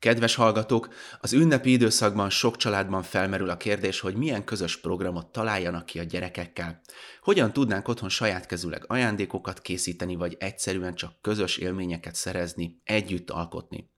Kedves hallgatók, az ünnepi időszakban sok családban felmerül a kérdés, hogy milyen közös programot találjanak ki a gyerekekkel. Hogyan tudnánk otthon saját kezüleg ajándékokat készíteni, vagy egyszerűen csak közös élményeket szerezni, együtt alkotni.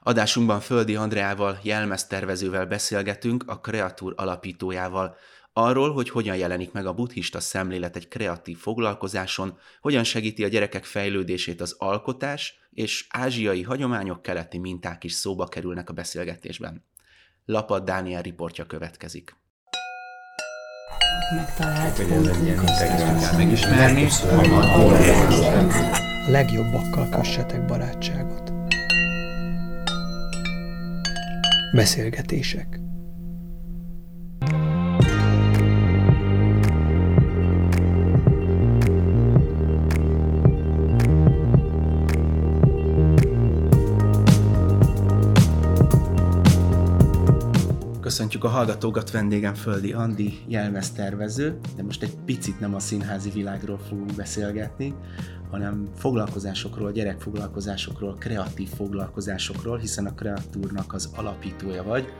Adásunkban Földi Andreával, jelmeztervezővel beszélgetünk, a Kreatúr alapítójával, arról, hogy hogyan jelenik meg a buddhista szemlélet egy kreatív foglalkozáson, hogyan segíti a gyerekek fejlődését az alkotás, és ázsiai hagyományok keleti minták is szóba kerülnek a beszélgetésben. Lapad Dániel riportja következik. Megtalált megismerni. A legjobbakkal kössetek barátságot. Beszélgetések. Köszöntjük a hallgatókat, vendégem Földi Andi, jelmeztervező, de most egy picit nem a színházi világról fogunk beszélgetni, hanem foglalkozásokról, gyerekfoglalkozásokról, kreatív foglalkozásokról, hiszen a Kreatúrnak az alapítója vagy,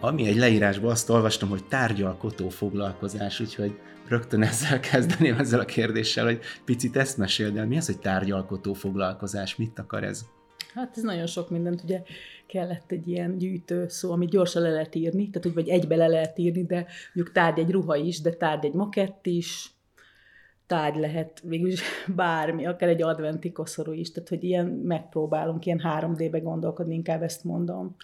ami egy leírásban azt olvastam, hogy tárgyalkotó foglalkozás, úgyhogy rögtön ezzel kezdeném ezzel a kérdéssel, hogy picit ezt meséld el, mi az, hogy tárgyalkotó foglalkozás, mit akar ez? Hát ez nagyon sok mindent, ugye kellett egy ilyen gyűjtő szó, amit gyorsan le lehet írni, tehát hogy vagy egybe le lehet írni, de mondjuk tárgy egy ruha is, de tárgy egy makett is, tárgy lehet végülis bármi, akár egy adventi koszorú is, tehát hogy ilyen megpróbálunk ilyen 3D-be gondolkodni, inkább ezt mondom.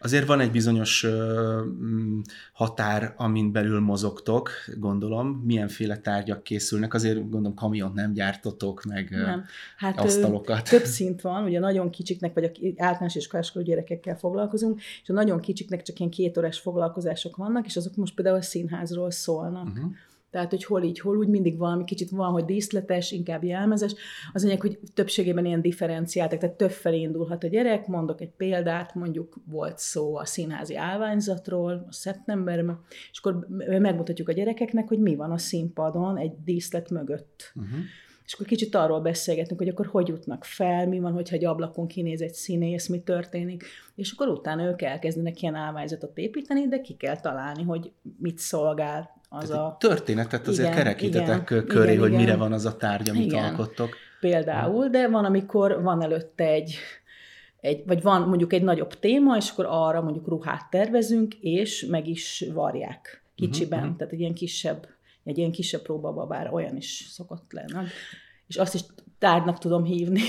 Azért van egy bizonyos mm, határ, amin belül mozogtok, gondolom. Milyenféle tárgyak készülnek? Azért gondolom kamiont nem gyártotok, meg nem. Hát, asztalokat. Több szint van, ugye nagyon kicsiknek, vagy a általános iskoláskoló gyerekekkel foglalkozunk, és a nagyon kicsiknek csak ilyen két órás foglalkozások vannak, és azok most például a színházról szólnak. Uh-huh. Tehát, hogy hol így, hol úgy, mindig valami kicsit van, hogy díszletes, inkább jelmezes. Az anyag, hogy többségében ilyen differenciáltak, tehát több felé indulhat a gyerek. Mondok egy példát, mondjuk volt szó a színházi állványzatról a szeptemberben, és akkor megmutatjuk a gyerekeknek, hogy mi van a színpadon egy díszlet mögött. Uh-huh. És akkor kicsit arról beszélgetünk, hogy akkor hogy jutnak fel, mi van, hogyha egy ablakon kinéz egy színész, mi történik, és akkor utána ők elkezdenek ilyen állványzatot építeni, de ki kell találni, hogy mit szolgál az Tehát a... Történetet azért igen, kerekítetek igen, köré, igen, hogy igen. mire van az a tárgy, amit igen. alkottok. Például, de van, amikor van előtte egy, egy, vagy van mondjuk egy nagyobb téma, és akkor arra mondjuk ruhát tervezünk, és meg is varják kicsiben, uh-huh. tehát egy ilyen kisebb, egy ilyen kisebb próbababár olyan is szokott lenni. És azt is tárgynak tudom hívni.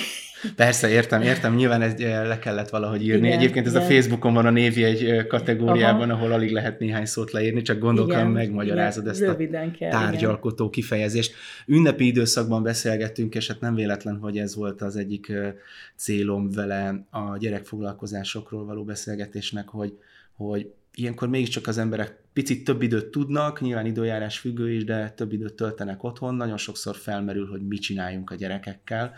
Persze, értem, értem, nyilván ez eh, le kellett valahogy írni. Igen, Egyébként ez igen. a Facebookon van a névi egy eh, kategóriában, Aha. ahol alig lehet néhány szót leírni, csak gondolkodom, megmagyarázod igen, ezt a kell, tárgyalkotó igen. kifejezést. Ünnepi időszakban beszélgettünk, és hát nem véletlen, hogy ez volt az egyik eh, célom vele a gyerekfoglalkozásokról való beszélgetésnek, hogy, hogy ilyenkor mégiscsak az emberek picit több időt tudnak, nyilván időjárás függő is, de több időt töltenek otthon. Nagyon sokszor felmerül, hogy mit csináljunk a gyerekekkel,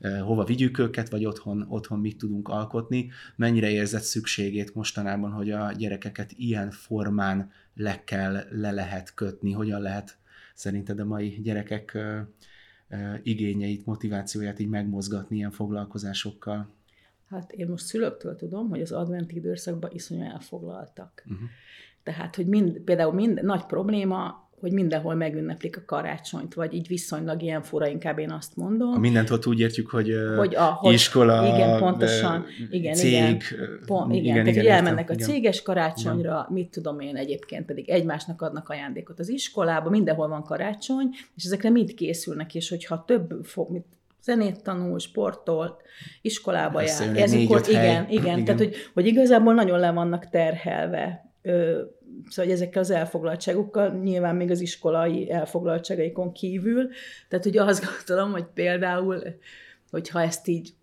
hova vigyük őket, vagy otthon, otthon mit tudunk alkotni. Mennyire érzett szükségét mostanában, hogy a gyerekeket ilyen formán le kell, le lehet kötni, hogyan lehet szerinted a mai gyerekek igényeit, motivációját így megmozgatni ilyen foglalkozásokkal? Hát én most szülőktől tudom, hogy az adventi időszakban iszonyú elfoglaltak. Uh-huh. Tehát, hogy mind, például mind, nagy probléma, hogy mindenhol megünneplik a karácsonyt, vagy így viszonylag ilyen fura, inkább én azt mondom. A mindent ott úgy értjük, hogy, hogy a, hogy, iskola, igen, pontosan, igen, cég, igen, pont, igen, igen, tehát igen, elmennek értem, a céges karácsonyra, igen. mit tudom én, egyébként pedig egymásnak adnak ajándékot az iskolába, mindenhol van karácsony, és ezekre mind készülnek, és hogyha több fog, mit, zenét tanul, sportolt, iskolába jár. Ez négy, igen, igen, igen, tehát hogy, hogy igazából nagyon le vannak terhelve. Ö, szóval hogy ezekkel az elfoglaltságokkal, nyilván még az iskolai elfoglaltságaikon kívül. Tehát ugye azt gondolom, hogy például, hogyha ezt így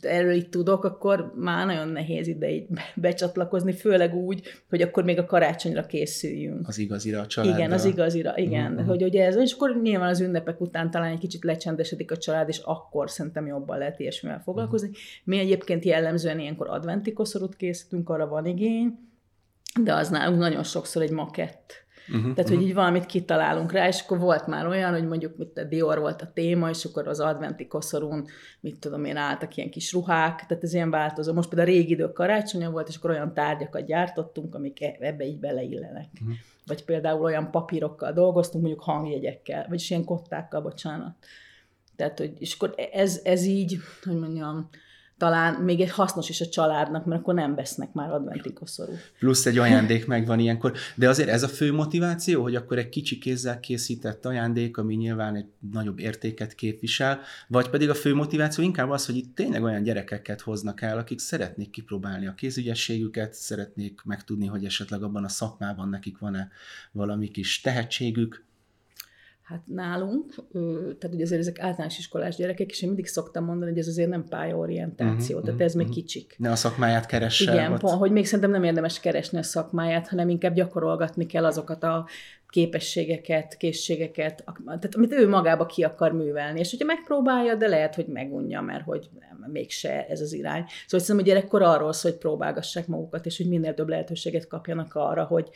erről itt tudok, akkor már nagyon nehéz ide így becsatlakozni, főleg úgy, hogy akkor még a karácsonyra készüljünk. Az igazira, a családra. Igen, az igazira, igen. Uh-huh. Hogy ugye ez, és akkor nyilván az ünnepek után talán egy kicsit lecsendesedik a család, és akkor szerintem jobban lehet ilyesmivel foglalkozni. Uh-huh. Mi egyébként jellemzően ilyenkor adventi koszorút készítünk, arra van igény, de az nálunk nagyon sokszor egy makett Uh-huh, Tehát, uh-huh. hogy így valamit kitalálunk rá, és akkor volt már olyan, hogy mondjuk mit a Dior volt a téma, és akkor az adventi koszorún, mit tudom én, álltak ilyen kis ruhák, tehát ez ilyen változó. Most például a régi idők karácsonya volt, és akkor olyan tárgyakat gyártottunk, amik e- ebbe így beleillenek. Uh-huh. Vagy például olyan papírokkal dolgoztunk, mondjuk hangjegyekkel, vagyis ilyen kottákkal, bocsánat. Tehát, hogy, és akkor ez, ez így, hogy mondjam, talán még egy hasznos is a családnak, mert akkor nem vesznek már adventi koszorú. Plusz egy ajándék megvan ilyenkor. De azért ez a fő motiváció, hogy akkor egy kicsi kézzel készített ajándék, ami nyilván egy nagyobb értéket képvisel, vagy pedig a fő motiváció inkább az, hogy itt tényleg olyan gyerekeket hoznak el, akik szeretnék kipróbálni a kézügyességüket, szeretnék megtudni, hogy esetleg abban a szakmában nekik van-e valami kis tehetségük, Hát nálunk, tehát ugye azért ezek általános iskolás gyerekek, és én mindig szoktam mondani, hogy ez azért nem pályaorientáció, uh-huh, tehát ez uh-huh. még kicsik. Ne a szakmáját keresse. Igen, pont, hogy még szerintem nem érdemes keresni a szakmáját, hanem inkább gyakorolgatni kell azokat a képességeket, készségeket, tehát amit ő magába ki akar művelni. És hogyha megpróbálja, de lehet, hogy megunja, mert hogy nem, mégse ez az irány. Szóval szerintem, hogy gyerekkor arról szól, hogy próbálgassák magukat, és hogy minél több lehetőséget kapjanak arra, hogy,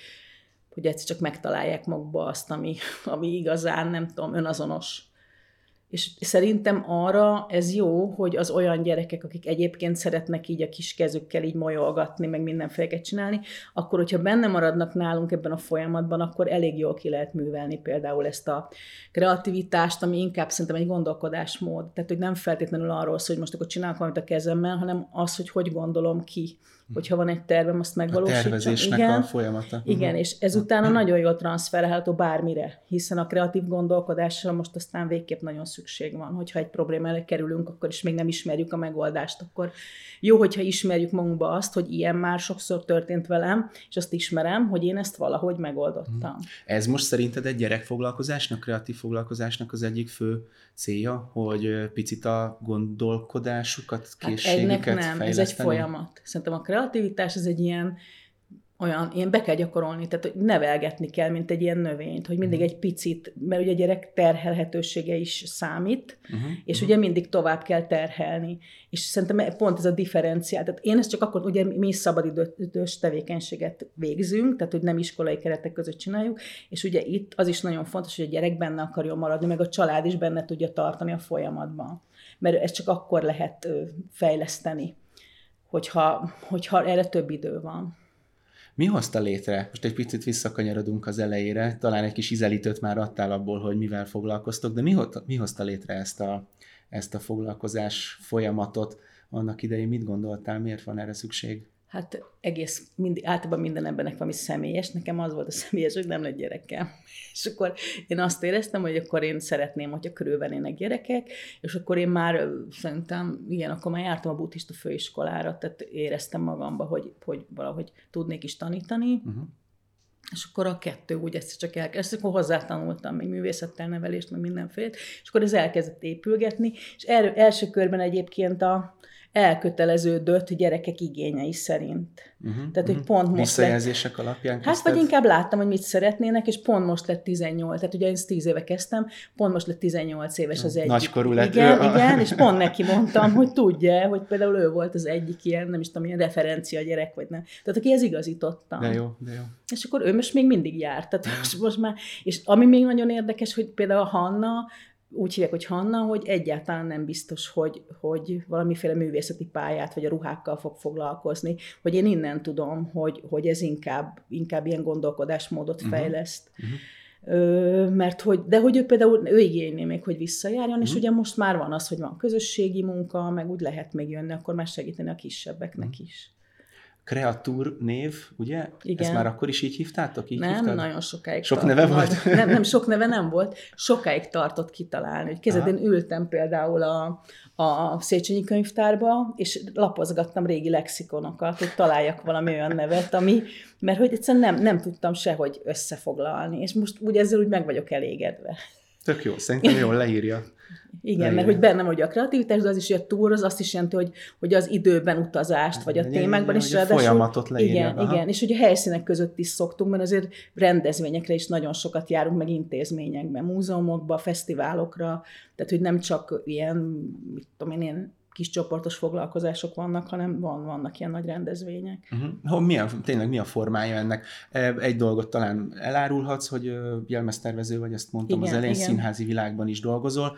hogy egyszer csak megtalálják magukba azt, ami, ami igazán, nem tudom, önazonos. És szerintem arra ez jó, hogy az olyan gyerekek, akik egyébként szeretnek így a kis kezükkel így molyolgatni, meg mindenféleket csinálni, akkor hogyha benne maradnak nálunk ebben a folyamatban, akkor elég jól ki lehet művelni például ezt a kreativitást, ami inkább szerintem egy gondolkodásmód. Tehát, hogy nem feltétlenül arról szól, hogy most akkor csinálok valamit a kezemmel, hanem az, hogy hogy gondolom ki hogyha van egy tervem, azt megvalósítsam. A tervezésnek igen, a folyamata. Igen, uh-huh. és ezután nagyon jól transferálható bármire, hiszen a kreatív gondolkodásra most aztán végképp nagyon szükség van, hogyha egy probléma elé kerülünk, akkor is még nem ismerjük a megoldást, akkor jó, hogyha ismerjük magunkba azt, hogy ilyen már sokszor történt velem, és azt ismerem, hogy én ezt valahogy megoldottam. Uh-huh. Ez most szerinted egy gyerekfoglalkozásnak, kreatív foglalkozásnak az egyik fő célja, hogy picit a gondolkodásukat, készségüket hát nem, fejleszteni? ez egy folyamat. Szerintem a kreativitás ez egy ilyen olyan, ilyen be kell gyakorolni, tehát hogy nevelgetni kell, mint egy ilyen növényt, hogy mindig mhm. egy picit, mert ugye a gyerek terhelhetősége is számít, uh-huh. és uh-huh. ugye mindig tovább kell terhelni. És szerintem pont ez a differenciál. Tehát én ezt csak akkor, ugye mi szabadidős tevékenységet végzünk, tehát hogy nem iskolai keretek között csináljuk, és ugye itt az is nagyon fontos, hogy a gyerek benne akarjon maradni, meg a család is benne tudja tartani a folyamatban. Mert ezt csak akkor lehet fejleszteni, hogyha, hogyha erre több idő van. Mi hozta létre? Most egy picit visszakanyarodunk az elejére, talán egy kis izelítőt már adtál abból, hogy mivel foglalkoztok, de mi, mi hozta létre ezt a, ezt a foglalkozás folyamatot? Annak idején mit gondoltál, miért van erre szükség? Hát egész, mind, általában minden embernek valami személyes. Nekem az volt a személyes, hogy nem lett gyerekem. És akkor én azt éreztem, hogy akkor én szeretném, hogyha körülvennének gyerekek, és akkor én már szerintem, igen, akkor már jártam a buddhista főiskolára, tehát éreztem magamba, hogy, hogy valahogy tudnék is tanítani. Uh-huh. És akkor a kettő úgy ezt csak elkezdett, akkor hozzátanultam még művészettel nevelést, meg mindenfélét, és akkor ez elkezdett épülgetni, és el, első körben egyébként a, elköteleződött gyerekek igényei szerint. Uh-huh, Tehát, hogy uh-huh. pont most Visszajelzések lett, alapján Hát, vagy inkább láttam, hogy mit szeretnének, és pont most lett 18. Tehát ugye én 10 éve kezdtem, pont most lett 18 éves az egyik. Nagykorú lett. Igen, ő. igen, és pont neki mondtam, hogy tudja, hogy például ő volt az egyik ilyen, nem is tudom, ilyen referencia gyerek, vagy nem. Tehát aki ez igazítottam. De jó, de jó. És akkor ő most még mindig járt. Tehát most, most már, és ami még nagyon érdekes, hogy például a Hanna, úgy hívják, hogy Hanna, hogy egyáltalán nem biztos, hogy, hogy valamiféle művészeti pályát, vagy a ruhákkal fog foglalkozni, hogy én innen tudom, hogy, hogy ez inkább, inkább ilyen gondolkodásmódot uh-huh. fejleszt. Uh-huh. Ö, mert hogy, de hogy ő például, ő igényli még, hogy visszajárjon, uh-huh. és ugye most már van az, hogy van közösségi munka, meg úgy lehet még jönni, akkor már segíteni a kisebbeknek uh-huh. is. Kreatúr név, ugye? Igen. Ezt már akkor is így hívtátok? Így nem, hívtad? nagyon sokáig Sok tartott. neve volt? Nem, nem, sok neve nem volt. Sokáig tartott kitalálni. Hogy én ültem például a, a Széchenyi könyvtárba, és lapozgattam régi lexikonokat, hogy találjak valami olyan nevet, ami, mert hogy egyszerűen nem, nem tudtam sehogy összefoglalni, és most úgy ezzel úgy meg vagyok elégedve. Tök jó, szerintem jól leírja. Igen, mert hogy bennem hogy a kreativitás, de az is, hogy a túr az azt is jelenti, hogy, hogy az időben utazást, vagy a igen, témákban is. A folyamatot leírja. Igen, aha. igen, és hogy a helyszínek között is szoktunk, mert azért rendezvényekre is nagyon sokat járunk, meg intézményekben, múzeumokba, fesztiválokra, tehát hogy nem csak ilyen, mit tudom én, ilyen kis csoportos foglalkozások vannak, hanem van, vannak ilyen nagy rendezvények. Uh-huh. Mi a, tényleg mi a formája ennek? E, egy dolgot talán elárulhatsz, hogy jelmeztervező vagy, ezt mondtam igen, az elején, igen. színházi világban is dolgozol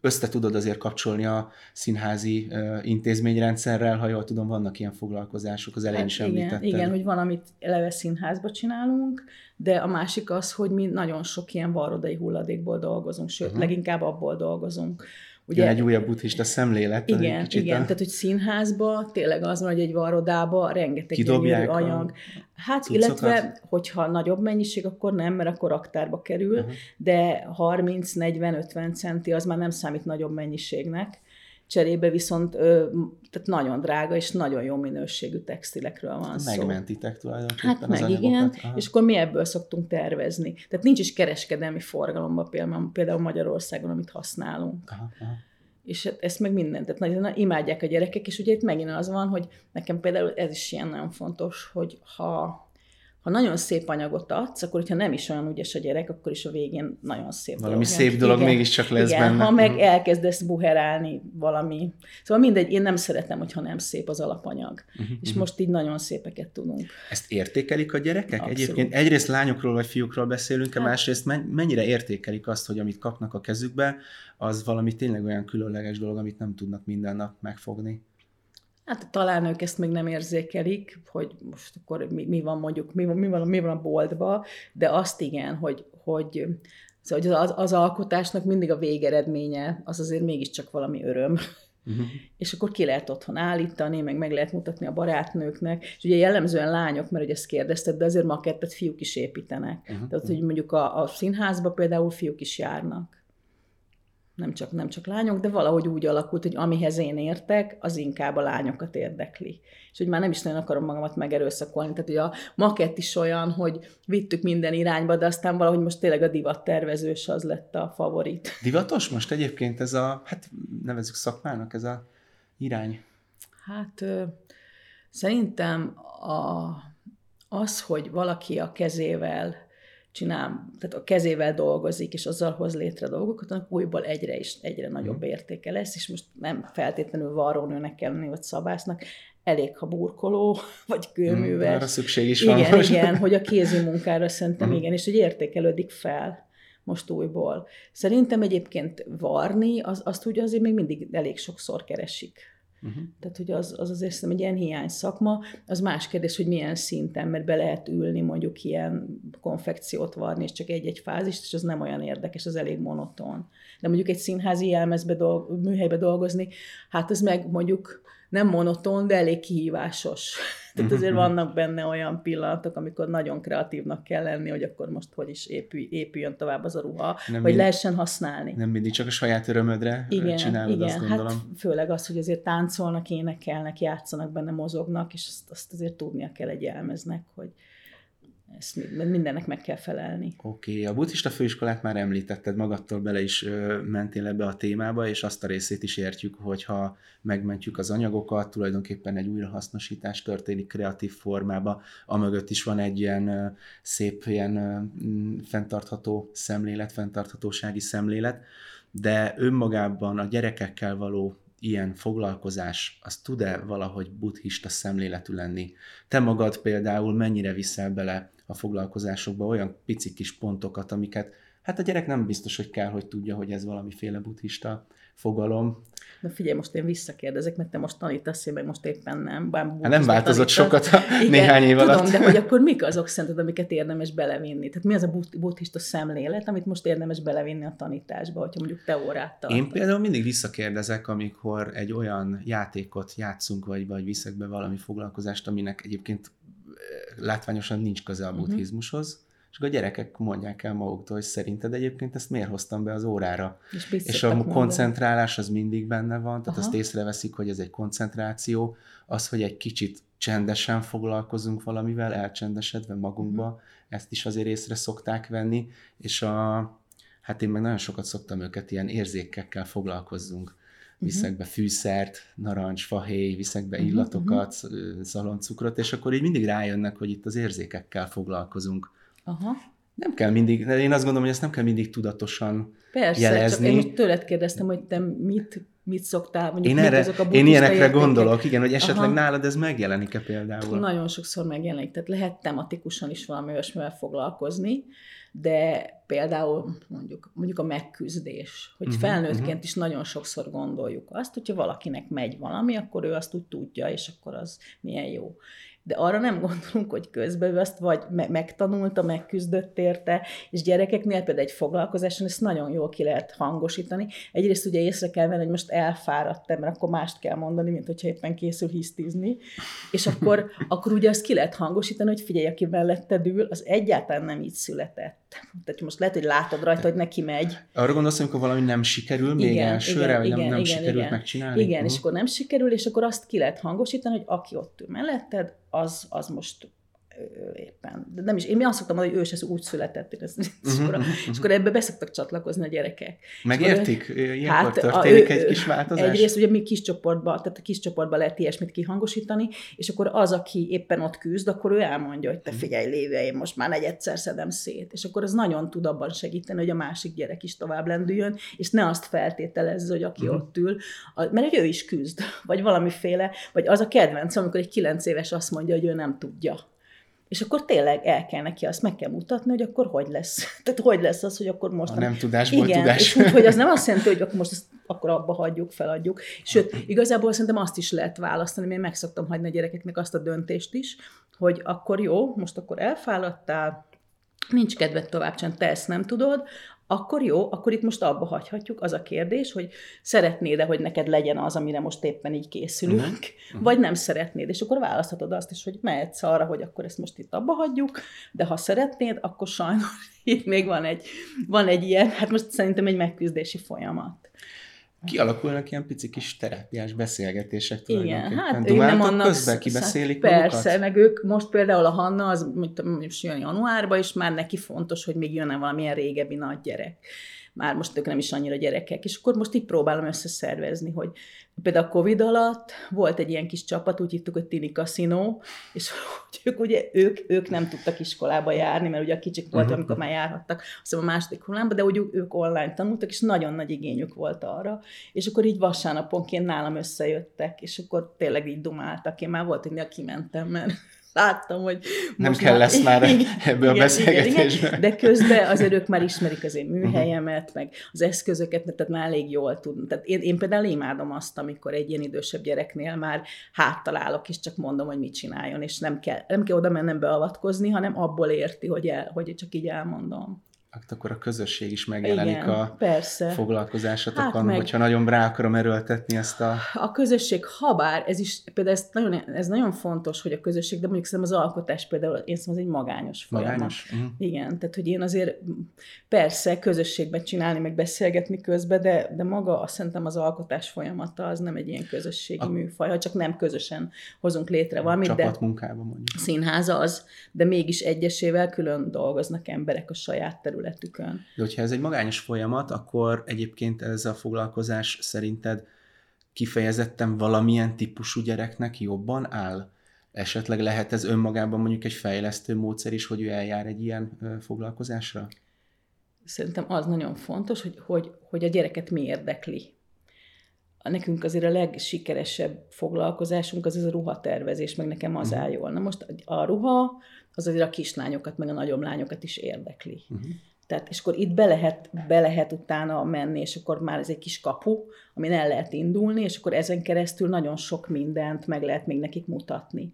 össze tudod azért kapcsolni a színházi uh, intézményrendszerrel, ha jól tudom, vannak ilyen foglalkozások, az elején hát is igen, igen, hogy van, amit eleve színházba csinálunk, de a másik az, hogy mi nagyon sok ilyen varrodai hulladékból dolgozunk, sőt, uh-huh. leginkább abból dolgozunk. Ugye, igen, egy újabb buddhista szemlélet. Igen, kicsit igen, a... tehát hogy színházba tényleg az van, hogy egy varrodába rengeteg gyönyörű anyag. Hát, cuccokat? illetve, hogyha nagyobb mennyiség, akkor nem, mert akkor raktárba kerül, uh-huh. de 30-40-50 centi az már nem számít nagyobb mennyiségnek. Cserébe viszont ö, tehát nagyon drága és nagyon jó minőségű textilekről van szó. Megmentitek tulajdonképpen Hát meg igen, Aha. és akkor mi ebből szoktunk tervezni. Tehát nincs is kereskedelmi forgalomban például, például Magyarországon, amit használunk. Aha, aha. És hát ezt meg mindent, tehát nagyon imádják a gyerekek, és ugye itt megint az van, hogy nekem például ez is ilyen nagyon fontos, hogy ha ha nagyon szép anyagot adsz, akkor hogyha nem is olyan ügyes a gyerek, akkor is a végén nagyon szép Valami dolog. szép dolog igen, mégiscsak lesz igen, benne. Ha meg mhm. elkezdesz buherálni valami. Szóval mindegy, én nem szeretem, hogyha nem szép az alapanyag. Uh-huh, és uh-huh. most így nagyon szépeket tudunk. Ezt értékelik a gyerekek? Abszolút. Egyébként egyrészt lányokról vagy fiúkról beszélünk, hát. másrészt mennyire értékelik azt, hogy amit kapnak a kezükbe, az valami tényleg olyan különleges dolog, amit nem tudnak minden nap megfogni. Hát talán ők ezt még nem érzékelik, hogy most akkor mi, mi van mondjuk, mi, mi, van, mi van a boltba, de azt igen, hogy, hogy Szóval az, az alkotásnak mindig a végeredménye, az azért mégiscsak valami öröm. Uh-huh. És akkor ki lehet otthon állítani, meg meg lehet mutatni a barátnőknek. És ugye jellemzően lányok, mert ugye ezt kérdezted, de azért makettet fiúk is építenek. Uh-huh. Tehát, hogy mondjuk a, a színházba például fiúk is járnak nem csak, nem csak lányok, de valahogy úgy alakult, hogy amihez én értek, az inkább a lányokat érdekli. És hogy már nem is nagyon akarom magamat megerőszakolni. Tehát, hogy a makett is olyan, hogy vittük minden irányba, de aztán valahogy most tényleg a divat tervezős az lett a favorit. Divatos most egyébként ez a, hát nevezük szakmának, ez a irány? Hát ö, szerintem a, az, hogy valaki a kezével csinál, tehát a kezével dolgozik, és azzal hoz létre dolgokat, annak újból egyre is egyre nagyobb mhm. értéke lesz, és most nem feltétlenül varrónőnek kell lenni, vagy szabásznak, elég, ha burkoló, vagy kőműves. Arra szükség is igen, van. Igen, hogy a kézi munkára szerintem igen, és hogy értékelődik fel most újból. Szerintem egyébként varni, az, azt ugye azért még mindig elég sokszor keresik Uh-huh. Tehát, hogy az, az azért szerintem egy ilyen hiány szakma. Az más kérdés, hogy milyen szinten, mert be lehet ülni mondjuk ilyen konfekciót varni, és csak egy-egy fázist, és az nem olyan érdekes, az elég monoton. De mondjuk egy színházi jelmezbe, dolg, műhelybe dolgozni, hát ez meg mondjuk nem monoton, de elég kihívásos. Tehát azért mhm. vannak benne olyan pillanatok, amikor nagyon kreatívnak kell lenni, hogy akkor most hogy is épülj, épüljön tovább az a ruha, nem hogy lehessen használni. Nem mindig csak a saját örömödre igen, csinálod, igen, azt hát gondolom. Hát főleg az, hogy azért táncolnak, énekelnek, játszanak benne, mozognak, és azt, azt azért tudnia kell egy jelmeznek, hogy, ezt mindennek meg kell felelni. Oké, okay. a buddhista főiskolát már említetted, magadtól bele is ö, mentél ebbe a témába, és azt a részét is értjük, hogyha megmentjük az anyagokat, tulajdonképpen egy újrahasznosítás történik kreatív formába, amögött is van egy ilyen szép, ilyen fenntartható szemlélet, fenntarthatósági szemlélet, de önmagában a gyerekekkel való ilyen foglalkozás, az tud-e valahogy buddhista szemléletű lenni? Te magad például mennyire viszel bele a foglalkozásokba olyan pici kis pontokat, amiket hát a gyerek nem biztos, hogy kell, hogy tudja, hogy ez valamiféle buddhista fogalom. Na figyelj, most én visszakérdezek, mert te most tanítasz, én meg most éppen nem. Bár hát nem változott tanítasz. sokat a Igen, néhány év tudom, alatt. de hogy akkor mik azok szerinted, amiket érdemes belevinni? Tehát mi az a buddhista szemlélet, amit most érdemes belevinni a tanításba, hogyha mondjuk te órát tartasz? Én például mindig visszakérdezek, amikor egy olyan játékot játszunk, vagy, vagy viszek be valami foglalkozást, aminek egyébként látványosan nincs köze a mhm. buddhizmushoz, uh-huh. és akkor a gyerekek mondják el maguktól, hogy szerinted egyébként ezt miért hoztam be az órára. És, és a mondani. koncentrálás az mindig benne van, tehát Aha. azt észreveszik, hogy ez egy koncentráció, az, hogy egy kicsit csendesen foglalkozunk valamivel, elcsendesedve magunkba, uh-huh. ezt is azért észre szokták venni, és a, hát én meg nagyon sokat szoktam őket ilyen érzékekkel foglalkozzunk viszek be fűszert, narancs, fahéj, viszek be uh-huh, illatokat, uh-huh. szaloncukrot, és akkor így mindig rájönnek, hogy itt az érzékekkel foglalkozunk. Aha. Nem kell mindig, én azt gondolom, hogy ezt nem kell mindig tudatosan Persze, jelezni. csak én most tőled kérdeztem, hogy te mit mit szoktál, mondjuk én, erre, azok a én ilyenekre értékek. gondolok, igen, hogy esetleg Aha. nálad ez megjelenik-e például? Nagyon sokszor megjelenik, tehát lehet tematikusan is valami olyasmivel foglalkozni, de például mondjuk, mondjuk a megküzdés, hogy uh-huh, felnőttként uh-huh. is nagyon sokszor gondoljuk azt, hogyha valakinek megy valami, akkor ő azt úgy tudja, és akkor az milyen jó de arra nem gondolunk, hogy közben ő azt vagy me- megtanulta, megküzdött érte, és gyerekeknél például egy foglalkozáson ezt nagyon jól ki lehet hangosítani. Egyrészt ugye észre kell venni, hogy most elfáradtam, mert akkor mást kell mondani, mint hogyha éppen készül hisztizni, és akkor, akkor ugye azt ki lehet hangosítani, hogy figyelj, aki melletted ül, az egyáltalán nem így született. Tehát most lehet, hogy látod rajta, hogy neki megy. Arra gondolsz, amikor valami nem sikerül még igen, elsőre, igen, vagy nem, igen, nem igen, sikerült igen. megcsinálni? Igen, uh-huh. és akkor nem sikerül, és akkor azt ki lehet hangosítani, hogy aki ott ül melletted, az, az most éppen. De nem is, én mi azt szoktam mondani, hogy ő se úgy született, ezt, uh-huh, és, akkor, uh-huh. és akkor ebbe beszoktak csatlakozni a gyerekek. Megértik? Ilyenkor hát, történik a, egy kis változás? Egyrészt ugye mi kis csoportba, tehát a kis csoportba lehet ilyesmit kihangosítani, és akkor az, aki éppen ott küzd, akkor ő elmondja, hogy te mhm. figyelj, lévő, én most már negyedszer szedem szét. És akkor az nagyon tud abban segíteni, hogy a másik gyerek is tovább lendüljön, és ne azt feltételezze, hogy aki uh-huh. ott ül, mert ő is küzd, vagy valamiféle, vagy az a kedvenc, amikor egy kilenc éves azt mondja, hogy ő nem tudja és akkor tényleg el kell neki azt meg kell mutatni, hogy akkor hogy lesz. Tehát hogy lesz az, hogy akkor most... A nem tudásból igen, tudás. És úgy, hogy az nem azt jelenti, hogy akkor most ezt akkor abba hagyjuk, feladjuk. Sőt, igazából szerintem azt is lehet választani, mert én meg szoktam hagyni a gyerekeknek azt a döntést is, hogy akkor jó, most akkor elfáradtál, nincs kedved tovább csinálni, te ezt nem tudod, akkor jó, akkor itt most abba hagyhatjuk. Az a kérdés, hogy szeretnéd-e, hogy neked legyen az, amire most éppen így készülünk, uh-huh. vagy nem szeretnéd. És akkor választhatod azt is, hogy mehetsz arra, hogy akkor ezt most itt abba hagyjuk, de ha szeretnéd, akkor sajnos itt még van egy, van egy ilyen, hát most szerintem egy megküzdési folyamat kialakulnak ilyen pici kis terápiás beszélgetések Igen, hát ők nem annak... közben? kibeszélik Persze, magukat? meg ők most például a Hanna, az most jön januárba, és már neki fontos, hogy még jön-e valamilyen régebbi nagy gyerek már most ők nem is annyira gyerekek, és akkor most így próbálom összeszervezni, hogy például a Covid alatt volt egy ilyen kis csapat, úgy hívtuk, hogy Tini Casino, és hogy ők, ugye, ők, ők nem tudtak iskolába járni, mert ugye a kicsik voltak, uh-huh. amikor már járhattak, azt a második hullámba, de úgy ők online tanultak, és nagyon nagy igényük volt arra, és akkor így vasárnaponként nálam összejöttek, és akkor tényleg így dumáltak. Én már volt, hogy kimentem, mert láttam, hogy Nem kell már... lesz már ebből a igen, de közben azért ők már ismerik az én mhm. műhelyemet, meg az eszközöket, mert tehát már elég jól tud. Tehát én, én például imádom azt, amikor egy ilyen idősebb gyereknél már háttalálok, és csak mondom, hogy mit csináljon, és nem kell, nem kell oda mennem beavatkozni, hanem abból érti, hogy, el, hogy csak így elmondom hát akkor a közösség is megjelenik Igen, a persze. foglalkozásatokon, hát meg, hogyha nagyon rá akarom erőltetni ezt a... A közösség, habár, ez is, például ez nagyon, ez nagyon fontos, hogy a közösség, de mondjuk szerintem az alkotás például, én szerintem az egy magányos folyamat. Magányos? Uh-huh. Igen, tehát hogy én azért persze közösségben csinálni, meg beszélgetni közben, de, de maga azt szerintem az alkotás folyamata az nem egy ilyen közösségi a... műfaj, ha csak nem közösen hozunk létre valamit. Csapatmunkában mondjuk. Színház az, de mégis egyesével külön dolgoznak emberek a saját területén területükön. De hogyha ez egy magányos folyamat, akkor egyébként ez a foglalkozás szerinted kifejezetten valamilyen típusú gyereknek jobban áll? Esetleg lehet ez önmagában mondjuk egy fejlesztő módszer is, hogy ő eljár egy ilyen foglalkozásra? Szerintem az nagyon fontos, hogy, hogy, hogy a gyereket mi érdekli. Nekünk azért a legsikeresebb foglalkozásunk az ez a ruhatervezés, meg nekem az uh-huh. áll jól. Na most a ruha az azért a kislányokat, meg a nagyobb lányokat is érdekli. Uh-huh. Tehát, és akkor itt be lehet, be lehet utána menni, és akkor már ez egy kis kapu, amin el lehet indulni, és akkor ezen keresztül nagyon sok mindent meg lehet még nekik mutatni.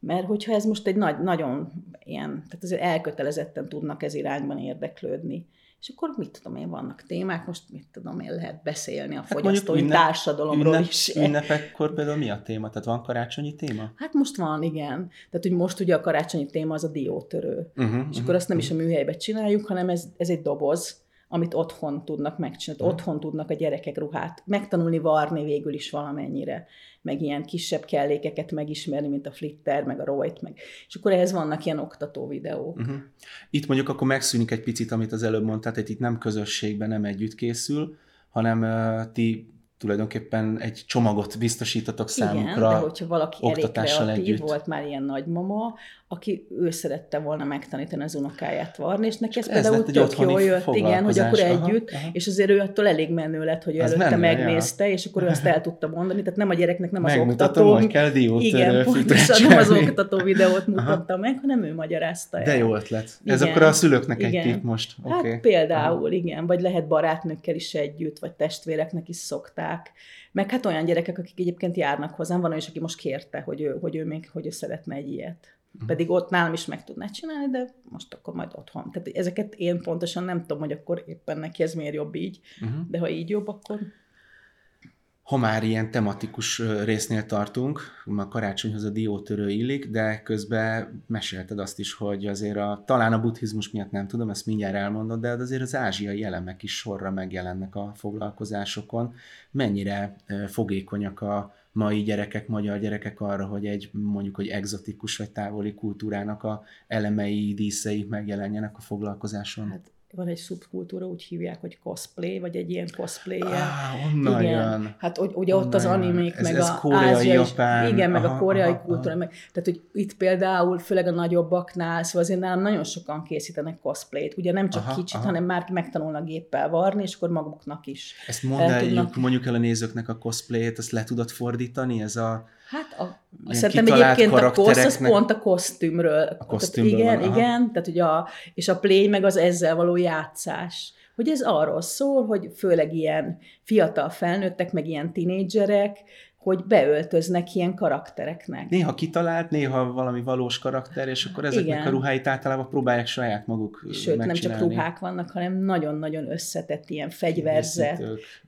Mert hogyha ez most egy nagy, nagyon ilyen, tehát azért elkötelezetten tudnak ez irányban érdeklődni és akkor mit tudom én, vannak témák, most mit tudom én, lehet beszélni a hát fogyasztói ünnep, társadalomról ünnep, is. Ünnepekkor például mi a téma? Tehát van karácsonyi téma? Hát most van, igen. Tehát, hogy most ugye a karácsonyi téma az a diótörő. Uh-huh, és uh-huh, akkor azt nem uh-huh. is a műhelybe csináljuk, hanem ez, ez egy doboz, amit otthon tudnak megcsinálni. Uh-huh. Otthon tudnak a gyerekek ruhát megtanulni varni végül is valamennyire meg ilyen kisebb kellékeket megismerni, mint a flitter, meg a rojt, meg. És akkor ehhez vannak ilyen oktató videók. Uh-huh. Itt mondjuk akkor megszűnik egy picit, amit az előbb mondtál, hogy itt nem közösségben, nem együtt készül, hanem uh, ti tulajdonképpen egy csomagot biztosítatok számukra Igen, de hogyha valaki elég kreatív együtt. volt már ilyen nagymama, aki ő szerette volna megtanítani az unokáját varni, és neki ez, ez például tök jól jött, igen, hogy akkor aha, együtt, aha. és azért ő attól elég menő lett, hogy előtte menő, megnézte, ja. és akkor ő azt el tudta mondani, tehát nem a gyereknek nem az oktató. hogy kell diót Igen, pontosan nem az oktató videót mutatta meg, hanem ő magyarázta el. De jó ötlet. Igen. Ez akkor a szülőknek igen. egy tipp most. Hát okay. például, aha. igen, vagy lehet barátnőkkel is együtt, vagy testvéreknek is szokták. Meg hát olyan gyerekek, akik egyébként járnak hozzám, van olyan is, aki most kérte, hogy ő, hogy ő még hogy ő szeretne egy ilyet. Uh-huh. Pedig ott nálam is meg tudná csinálni, de most akkor majd otthon. Tehát ezeket én pontosan nem tudom, hogy akkor éppen neki ez miért jobb így, uh-huh. de ha így jobb, akkor ha már ilyen tematikus résznél tartunk, a karácsonyhoz a diótörő illik, de közben mesélted azt is, hogy azért a, talán a buddhizmus miatt nem tudom, ezt mindjárt elmondod, de azért az ázsiai elemek is sorra megjelennek a foglalkozásokon. Mennyire fogékonyak a mai gyerekek, magyar gyerekek arra, hogy egy mondjuk, hogy egzotikus vagy távoli kultúrának a elemei, díszei megjelenjenek a foglalkozáson? Hát van egy szubkultúra, úgy hívják, hogy cosplay, vagy egy ilyen cosplay Ah, onnan igen. Jön. Hát hogy, ugye ott az animék, ez, meg ez a koreai, japán. igen, meg aha, a koreai aha, kultúra, aha. meg, tehát hogy itt például, főleg a nagyobbaknál, szóval azért nálam nagyon sokan készítenek cosplayt, ugye nem csak aha, kicsit, aha. hanem már megtanulnak géppel varni, és akkor maguknak is. Ezt mondd el, tudnak... mondjuk el a nézőknek a cosplayt, ezt le tudod fordítani, ez a Hát a, szerintem egyébként a kosz az pont a kosztümről. A kosztümről tehát, igen, van, igen, tehát ugye a, és a play meg az ezzel való játszás. Hogy ez arról szól, hogy főleg ilyen fiatal felnőttek, meg ilyen tinédzserek, hogy beöltöznek ilyen karaktereknek. Néha kitalált, néha valami valós karakter, és akkor ezeknek Igen. a ruháit általában próbálják saját maguk Sőt, nem csak ruhák vannak, hanem nagyon-nagyon összetett ilyen fegyverzet,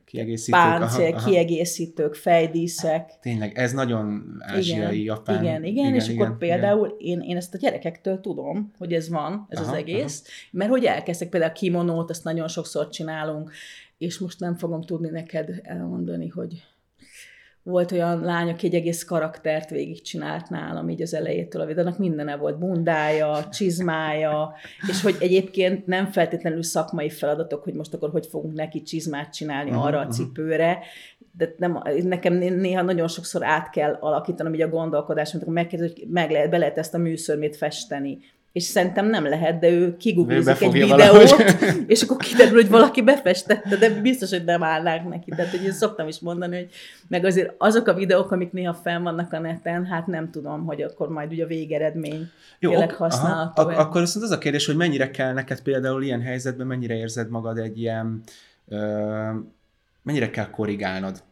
kiegészítők, páncél, aha, aha. kiegészítők, fejdíszek. Tényleg, ez nagyon ázsiai, igen, japán. Igen, igen, igen és igen, akkor például igen. Én, én ezt a gyerekektől tudom, hogy ez van, ez aha, az egész, aha. mert hogy elkezdtek például a kimonót, azt nagyon sokszor csinálunk, és most nem fogom tudni neked elmondani, hogy volt olyan lány, aki egy egész karaktert végigcsinált nálam így az elejétől a videónak, mindene volt, bundája, csizmája, és hogy egyébként nem feltétlenül szakmai feladatok, hogy most akkor hogy fogunk neki csizmát csinálni uh-huh, arra a cipőre, de nem, nekem néha nagyon sokszor át kell alakítanom így a gondolkodásomat, amikor megkérdez, hogy meg lehet, be lehet ezt a műszörmét festeni és szerintem nem lehet, de ő kiguglizik egy videót, valahogy. és akkor kiderül, hogy valaki befestette, de biztos, hogy nem állnák neki. Tehát, hogy én szoktam is mondani, hogy meg azért azok a videók, amik néha fenn vannak a neten, hát nem tudom, hogy akkor majd ugye a végeredmény Jó, tényleg ok, használható. Aha, ak- akkor viszont az a kérdés, hogy mennyire kell neked például ilyen helyzetben, mennyire érzed magad egy ilyen, ö, mennyire kell korrigálnod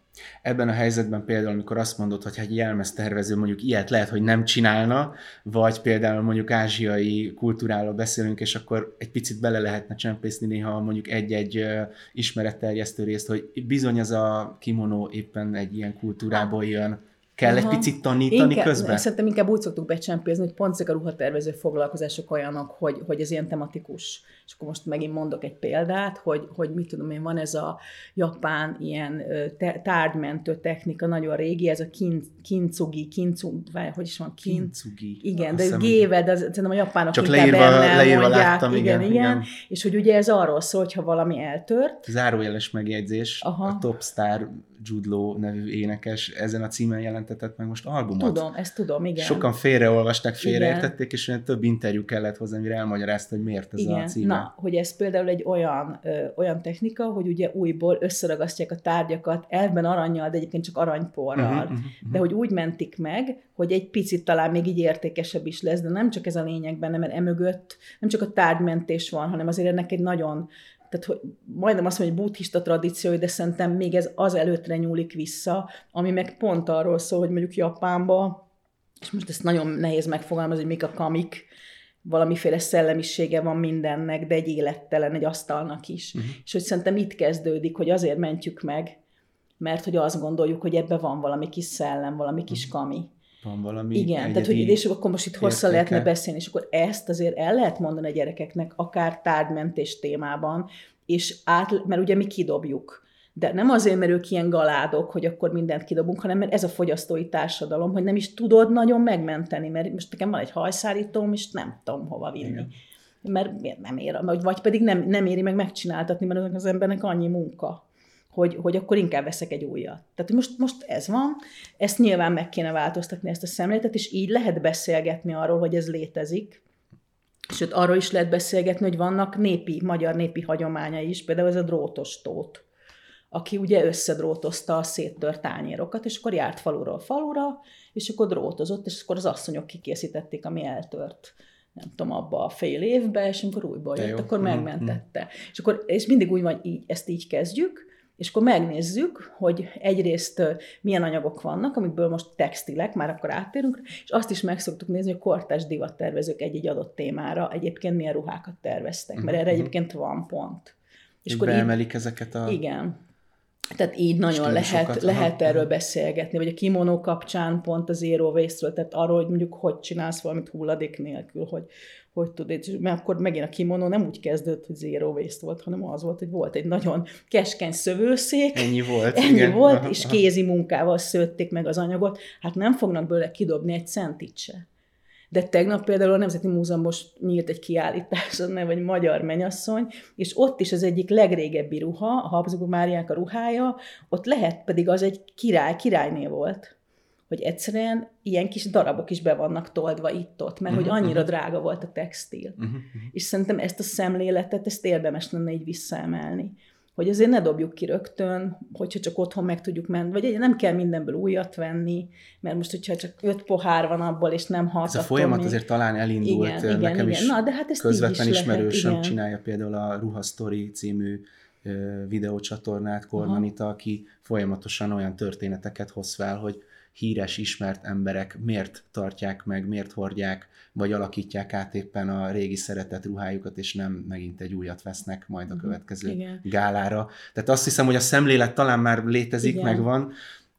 Ebben a helyzetben például, amikor azt mondod, hogy egy jelmeztervező mondjuk ilyet lehet, hogy nem csinálna, vagy például mondjuk ázsiai kultúráról beszélünk, és akkor egy picit bele lehetne csempészni néha mondjuk egy-egy ismeretterjesztő részt, hogy bizony az a kimono éppen egy ilyen kultúrából jön Kell Aha. egy picit tanítani inkább, közben? Szerintem inkább úgy szoktuk becsempézni, hogy pont ezek a ruhatervező foglalkozások olyanok, hogy, hogy ez ilyen tematikus. És akkor most megint mondok egy példát, hogy, hogy mit tudom én, van ez a japán ilyen te, tárgymentő technika, nagyon régi, ez a kin, kincugi, kincugi, hogy is van? Kin, kincugi. Igen, de géve, de szerintem a japánok Csak leírva, leírva mondják, láttam, igen, igen, igen, És hogy ugye ez arról szól, hogy ha valami eltört. Zárójeles megjegyzés, Aha. a Topstar Jude Law nevű énekes ezen a címen jelentetett meg most albumot. Tudom, ezt tudom, igen. Sokan félreolvasták, félreértették, és olyan több interjú kellett hozzá, amire elmagyarázta, hogy miért ez igen. a címe. Na, hogy ez például egy olyan, ö, olyan technika, hogy ugye újból összeragasztják a tárgyakat, elben aranyjal, de egyébként csak aranyporral. Uh-huh, uh-huh, uh-huh. De hogy úgy mentik meg, hogy egy picit talán még így értékesebb is lesz, de nem csak ez a lényeg benne, mert emögött nem csak a tárgymentés van, hanem azért ennek egy nagyon tehát hogy majdnem azt mondom, hogy buddhista tradíció, de szerintem még ez az előttre nyúlik vissza, ami meg pont arról szól, hogy mondjuk Japánba, és most ezt nagyon nehéz megfogalmazni, hogy mik a kamik, valamiféle szellemisége van mindennek, de egy élettelen, egy asztalnak is. Uh-huh. És hogy szerintem itt kezdődik, hogy azért mentjük meg, mert hogy azt gondoljuk, hogy ebbe van valami kis szellem, valami kis uh-huh. kami. Van valami Igen, tehát hogy és akkor most itt hosszá lehetne beszélni, és akkor ezt azért el lehet mondani a gyerekeknek, akár tárgymentés témában, és át, mert ugye mi kidobjuk. De nem azért, mert ők ilyen galádok, hogy akkor mindent kidobunk, hanem mert ez a fogyasztói társadalom, hogy nem is tudod nagyon megmenteni, mert most nekem van egy hajszárítóm, és nem tudom hova vinni. Igen. Mert miért nem ér, vagy pedig nem, nem éri meg megcsináltatni, mert az embernek annyi munka hogy, hogy akkor inkább veszek egy újat. Tehát most, most ez van, ezt nyilván meg kéne változtatni, ezt a szemléletet, és így lehet beszélgetni arról, hogy ez létezik, Sőt, arról is lehet beszélgetni, hogy vannak népi, magyar népi hagyományai is, például ez a drótos tót, aki ugye összedrótozta a széttört tányérokat, és akkor járt faluról falura, és akkor drótozott, és akkor az asszonyok kikészítették, ami eltört nem tudom, abba a fél évbe, és amikor újból jött, akkor mm-hmm. megmentette. És akkor és mindig úgy van, így, ezt így kezdjük, és akkor megnézzük, hogy egyrészt milyen anyagok vannak, amikből most textilek, már akkor áttérünk, és azt is meg szoktuk nézni, hogy kortás divattervezők egy-egy adott témára egyébként milyen ruhákat terveztek, mert erre mhm. egyébként van pont. És akkor beemelik így, ezeket a... Igen. Tehát így nagyon lehet, lehet erről beszélgetni, vagy a kimonó kapcsán pont az zero waste tehát arról, hogy mondjuk hogy csinálsz valamit hulladék nélkül, hogy, hogy tudod, mert akkor megint a kimono nem úgy kezdődött, hogy zero waste volt, hanem az volt, hogy volt egy nagyon keskeny szövőszék. Ennyi volt. Ennyi igen. volt, és kézi munkával szőtték meg az anyagot. Hát nem fognak belőle kidobni egy centit se. De tegnap például a Nemzeti Múzeum most nyílt egy kiállítás, az neve, vagy Magyar Menyasszony, és ott is az egyik legrégebbi ruha, a Habsburg Máriák a ruhája, ott lehet pedig az egy király, királyné volt hogy egyszerűen ilyen kis darabok is be vannak toldva itt-ott, mert uh-huh, hogy mhm, annyira uh-huh. drága volt a textil. Uh-huh. És szerintem ezt a szemléletet, ezt érdemes lenne így visszaemelni. Hogy azért ne dobjuk ki rögtön, hogyha csak otthon meg tudjuk menni, vagy nem kell mindenből újat venni, mert most, hogyha csak öt pohár van abból, és nem hat. Ez a folyamat még... azért talán elindult, igen, igen, nekem igen. is Na, de hát ezt közvetlen is ismerősöm lehet, csinálja például a Ruha Story című videócsatornát, Kormanita, aki folyamatosan olyan történeteket hoz fel, hogy híres, ismert emberek miért tartják meg, miért hordják, vagy alakítják át éppen a régi szeretett ruhájukat, és nem megint egy újat vesznek majd a mhm. következő Igen. gálára. Tehát azt hiszem, hogy a szemlélet talán már létezik, Igen. megvan,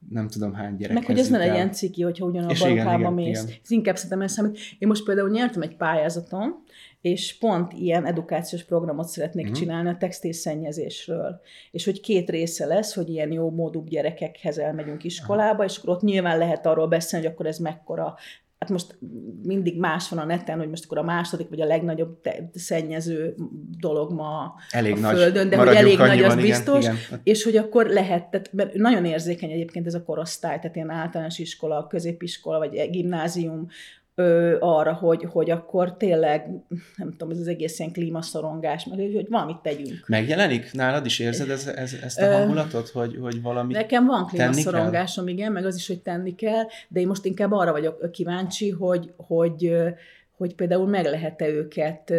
nem tudom hány gyerek. Meg hogy ez ne legyen ciki, hogyha ugyanabban a ruhába mész. Igen. Ez inkább szerintem ez számít. Én most például nyertem egy pályázaton, és pont ilyen edukációs programot szeretnék uh-huh. csinálni a textilszennyezésről. És hogy két része lesz, hogy ilyen jó módú gyerekekhez elmegyünk iskolába, uh-huh. és akkor ott nyilván lehet arról beszélni, hogy akkor ez mekkora hát most mindig más van a neten, hogy most akkor a második vagy a legnagyobb te- szennyező dolog ma elég a nagy. Földön, de hogy elég nagy, az biztos, igen, igen. és hogy akkor lehet, tehát, mert nagyon érzékeny egyébként ez a korosztály, tehát ilyen általános iskola, középiskola, vagy gimnázium, ö, arra, hogy, hogy akkor tényleg, nem tudom, ez az egész ilyen klímaszorongás, meg hogy, valamit tegyünk. Megjelenik? Nálad is érzed ez, ez, ezt a hangulatot, hogy, hogy valami Nekem van klímaszorongásom, igen, meg az is, hogy tenni kell, de én most inkább arra vagyok kíváncsi, hogy, hogy hogy például meg lehet-e őket,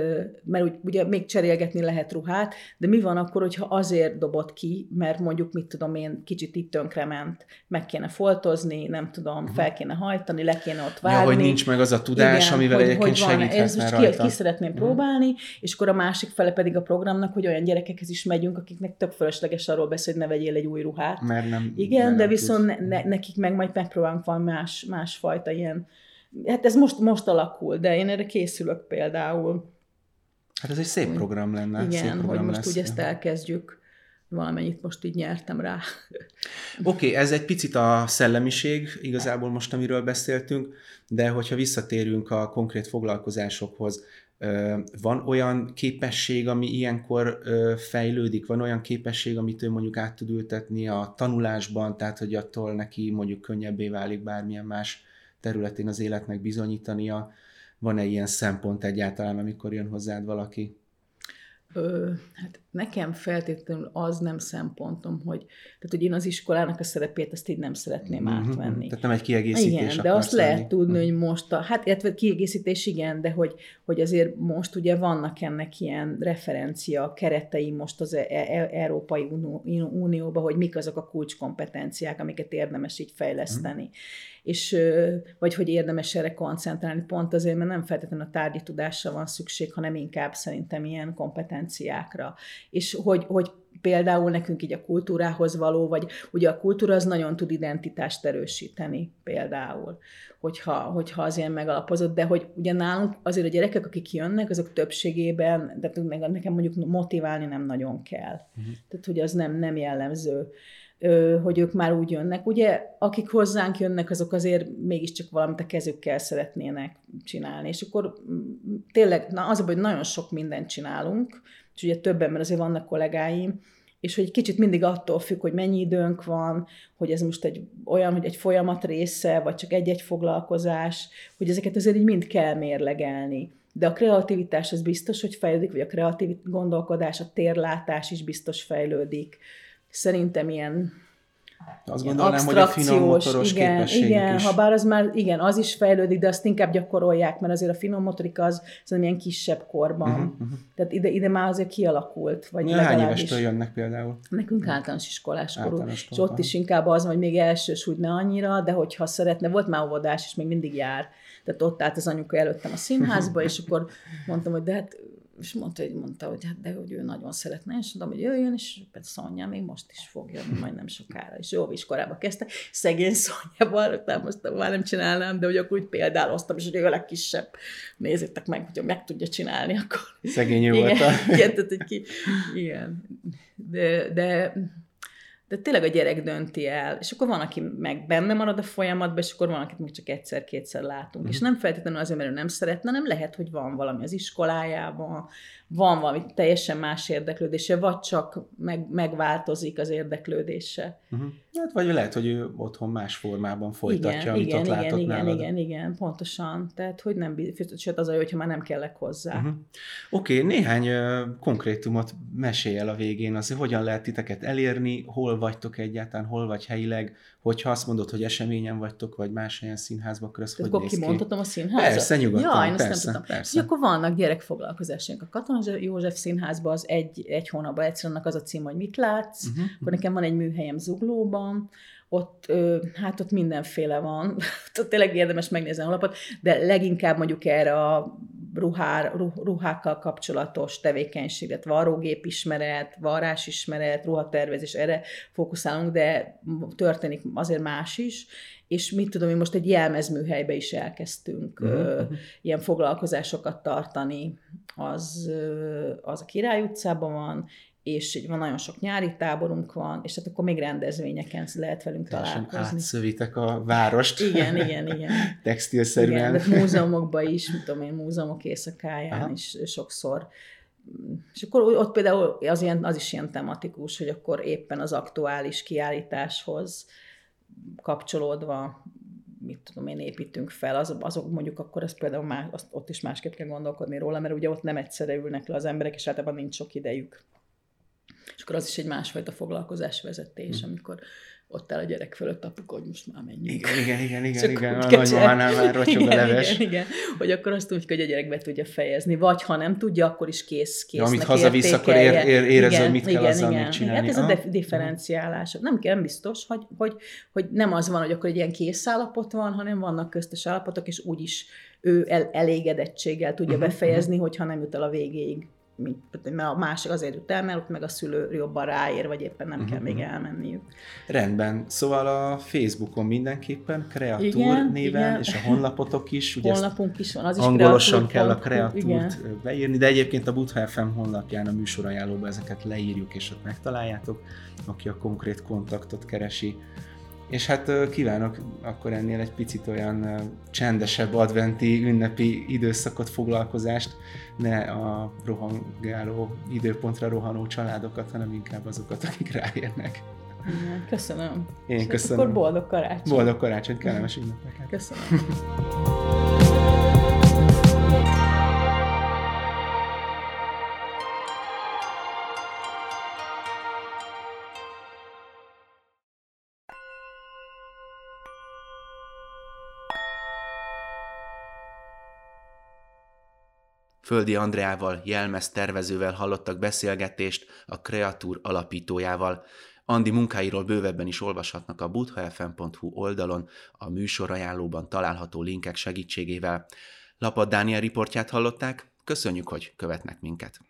mert ugye még cserélgetni lehet ruhát, de mi van akkor, hogyha azért dobott ki, mert mondjuk, mit tudom én, kicsit itt tönkrement, meg kéne foltozni, nem tudom, uh-huh. fel kéne hajtani, le kéne ott vágni. Ja, hogy nincs meg az a tudás, Igen, amivel hogy, egyébként hogy segíthetne Ez most ki, ki szeretném uh-huh. próbálni, és akkor a másik fele pedig a programnak, hogy olyan gyerekekhez is megyünk, akiknek tök fölösleges arról beszél, hogy ne vegyél egy új ruhát. Mert nem. Igen, de nem viszont ne, nekik meg majd megpróbálunk valami más, másfajta ilyen Hát ez most, most alakul, de én erre készülök például. Hát ez egy szép program lenne. Igen, szép program hogy most lesz. úgy ezt elkezdjük. Valamennyit most így nyertem rá. Oké, okay, ez egy picit a szellemiség, igazából most, amiről beszéltünk, de hogyha visszatérünk a konkrét foglalkozásokhoz, van olyan képesség, ami ilyenkor fejlődik, van olyan képesség, amit ő mondjuk át tud ültetni a tanulásban, tehát hogy attól neki mondjuk könnyebbé válik bármilyen más területén az életnek bizonyítania. Van-e ilyen szempont egyáltalán, amikor jön hozzád valaki? Ö, hát nekem feltétlenül az nem szempontom, hogy, tehát, hogy én az iskolának a szerepét azt így nem szeretném mm-hmm. átvenni. Tehát nem egy kiegészítés Igen, de azt lenni. lehet tudni, mm. hogy most a, hát illetve kiegészítés igen, de hogy, hogy azért most ugye vannak ennek ilyen referencia keretei most az e- e- Európai Unióban, hogy mik azok a kulcskompetenciák, amiket érdemes így fejleszteni. Mm és vagy hogy érdemes erre koncentrálni, pont azért, mert nem feltétlenül a tárgyi tudásra van szükség, hanem inkább szerintem ilyen kompetenciákra. És hogy, hogy például nekünk így a kultúrához való, vagy ugye a kultúra az nagyon tud identitást erősíteni például, hogyha, hogyha az ilyen megalapozott, de hogy ugye nálunk azért a gyerekek, akik jönnek, azok többségében, de nekem mondjuk motiválni nem nagyon kell. Uh-huh. Tehát, hogy az nem, nem jellemző hogy ők már úgy jönnek. Ugye, akik hozzánk jönnek, azok azért mégiscsak valamit a kezükkel szeretnének csinálni. És akkor tényleg, na az a hogy nagyon sok mindent csinálunk, és ugye többen, mert azért vannak kollégáim, és hogy kicsit mindig attól függ, hogy mennyi időnk van, hogy ez most egy olyan, hogy egy folyamat része, vagy csak egy-egy foglalkozás, hogy ezeket azért így mind kell mérlegelni. De a kreativitás az biztos, hogy fejlődik, vagy a kreatív gondolkodás, a térlátás is biztos fejlődik. Szerintem ilyen azt gondolnám, hogy a finom motoros igen, igen, is. ha bár az már, igen, az is fejlődik, de azt inkább gyakorolják, mert azért a finom motorika az szerintem ilyen kisebb korban. Uh-huh, uh-huh. Tehát ide, ide már azért kialakult. Vagy ja, hány évestől jönnek például? Nekünk általános iskolás korú. És ott is inkább az, hogy még elsős úgy ne annyira, de hogyha szeretne, volt már óvodás, és még mindig jár. Tehát ott állt az anyuka előttem a színházba, és akkor mondtam, hogy de hát és mondta, hogy, mondta, hogy hát de hogy ő nagyon szeretne, és mondtam, hogy jöjjön, és persze Szonya még most is fog jönni, majd nem sokára. És jó iskolába kezdte, szegény Szonyával, most már nem csinálnám, de hogy akkor úgy példáloztam, és hogy ő a legkisebb. Nézzétek meg, hogy meg tudja csinálni, akkor... Szegény volt a... Igen, tehát, hogy ki, igen. De, de de tényleg a gyerek dönti el, és akkor van, aki meg benne marad a folyamatban, és akkor van, akit még csak egyszer-kétszer látunk. Mm. És nem feltétlenül azért, mert ő nem szeretne, nem lehet, hogy van valami az iskolájában, van valami teljesen más érdeklődése, vagy csak meg, megváltozik az érdeklődése. Uh-huh. Hát, vagy lehet, hogy ő otthon más formában folytatja, igen, amit igen, ott igen, látott igen, nálad. igen, igen, pontosan. Tehát, hogy nem, sőt az a jó, hogyha már nem kellek hozzá. Uh-huh. Oké, okay, néhány uh, konkrétumot mesélj el a végén, az, hogyan lehet titeket elérni, hol vagytok egyáltalán, hol vagy helyileg, hogyha azt mondod, hogy eseményen vagytok, vagy más olyan színházba köröz, hogy akkor kimondhatom a színházat? Persze, nyugodtan, Jaj, persze, azt nem tudtam. persze. akkor vannak gyerekfoglalkozásunk a Katona József Színházban, az egy, egy hónapban egyszerűen az a cím, hogy mit látsz, uh-huh. akkor nekem van egy műhelyem Zuglóban, ott, hát ott mindenféle van, ott tényleg érdemes megnézni a lapot, de leginkább mondjuk erre a ruhár, ruhákkal kapcsolatos tevékenységet, varrógépismeret, varrásismeret, ruhatervezés, erre fókuszálunk, de történik azért más is, és mit tudom, mi most egy jelmezműhelybe is elkezdtünk uh-huh. ilyen foglalkozásokat tartani, az, az a Király utcában van, és így van nagyon sok nyári táborunk van, és hát akkor még rendezvényeken lehet velünk Teljesen találkozni. átszövitek a várost. Igen, igen, igen. Textilszerűen. Igen, de múzeumokban is, mit tudom én, múzeumok éjszakáján Aha. is sokszor. És akkor ott például az, ilyen, az is ilyen tematikus, hogy akkor éppen az aktuális kiállításhoz kapcsolódva mit tudom én, építünk fel, az, azok mondjuk akkor az például más, azt, ott is másképp kell gondolkodni róla, mert ugye ott nem egyszerre ülnek le az emberek, és általában nincs sok idejük. És akkor az is egy másfajta foglalkozásvezetés, hmm. amikor ott áll a gyerek fölött apuka, hogy most már menjünk. Igen, igen, igen, igen, igen. a nagymamánál már rocsog igen, a leves. Igen, igen, hogy akkor azt úgy, hogy a gyerek be tudja fejezni, vagy ha nem tudja, akkor is kész, kész. Ja, amit hazavisz, akkor ér, ér, érez, igen, hogy mit igen, kell azzal igen, csinálni. Hát ez a differenciálás. Nem, nem biztos, hogy, hogy, hogy nem az van, hogy akkor egy ilyen kész állapot van, hanem vannak köztes állapotok, és úgyis ő el, elégedettséggel tudja uh-huh, befejezni, uh-huh. hogyha nem jut el a végéig mint, mert a másik azért jut el, mert ott meg a szülő jobban ráér, vagy éppen nem uh-huh. kell még mhm. elmenniük. Rendben. Szóval a Facebookon mindenképpen Kreatúr igen, néven, igen. és a honlapotok is. Ugye Honlapunk is van, az is Angolosan kell a Kreatúrt beírni, de egyébként a Butha FM honlapján a műsorajánlóban ezeket leírjuk, és ott megtaláljátok, aki a konkrét kontaktot keresi. És hát kívánok akkor ennél egy picit olyan csendesebb adventi, ünnepi időszakot, foglalkozást, ne a rohangáló, időpontra rohanó családokat, hanem inkább azokat, akik ráérnek. Köszönöm. Én És köszönöm. Akkor boldog karácsony. Boldog karácsony, kellemes ünnepeket. Köszönöm. Földi Andreával, jelmez tervezővel hallottak beszélgetést a Kreatúr alapítójával. Andi munkáiról bővebben is olvashatnak a buthafm.hu oldalon, a műsorajánlóban található linkek segítségével. Lapad Dániel riportját hallották, köszönjük, hogy követnek minket.